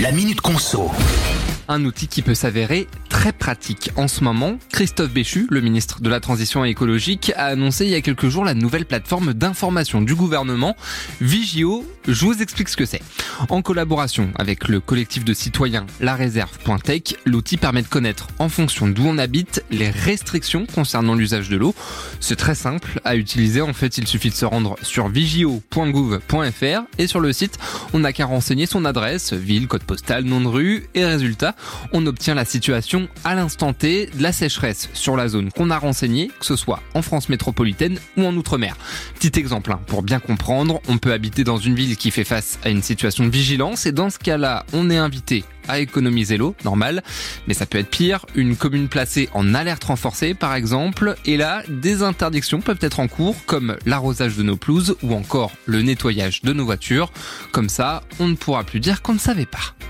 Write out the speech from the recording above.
La Minute Conso. Un outil qui peut s'avérer très pratique. En ce moment, Christophe Béchu, le ministre de la Transition écologique, a annoncé il y a quelques jours la nouvelle plateforme d'information du gouvernement, Vigio. Je vous explique ce que c'est. En collaboration avec le collectif de citoyens La Réserve.tech, l'outil permet de connaître, en fonction d'où on habite, les restrictions concernant l'usage de l'eau. C'est très simple à utiliser. En fait, il suffit de se rendre sur vigio.gouv.fr et sur le site, on n'a qu'à renseigner son adresse, ville, code postal, nom de rue et résultat, on obtient la situation à l'instant T de la sécheresse sur la zone qu'on a renseignée, que ce soit en France métropolitaine ou en Outre-mer. Petit exemple, hein, pour bien comprendre, on peut habiter dans une ville qui fait face à une situation de vigilance et dans ce cas-là, on est invité à économiser l'eau, normal, mais ça peut être pire, une commune placée en alerte renforcée par exemple, et là, des interdictions peuvent être en cours comme l'arrosage de nos pelouses ou encore le nettoyage de nos voitures. Comme ça, on ne pourra plus dire qu'on ne savait pas.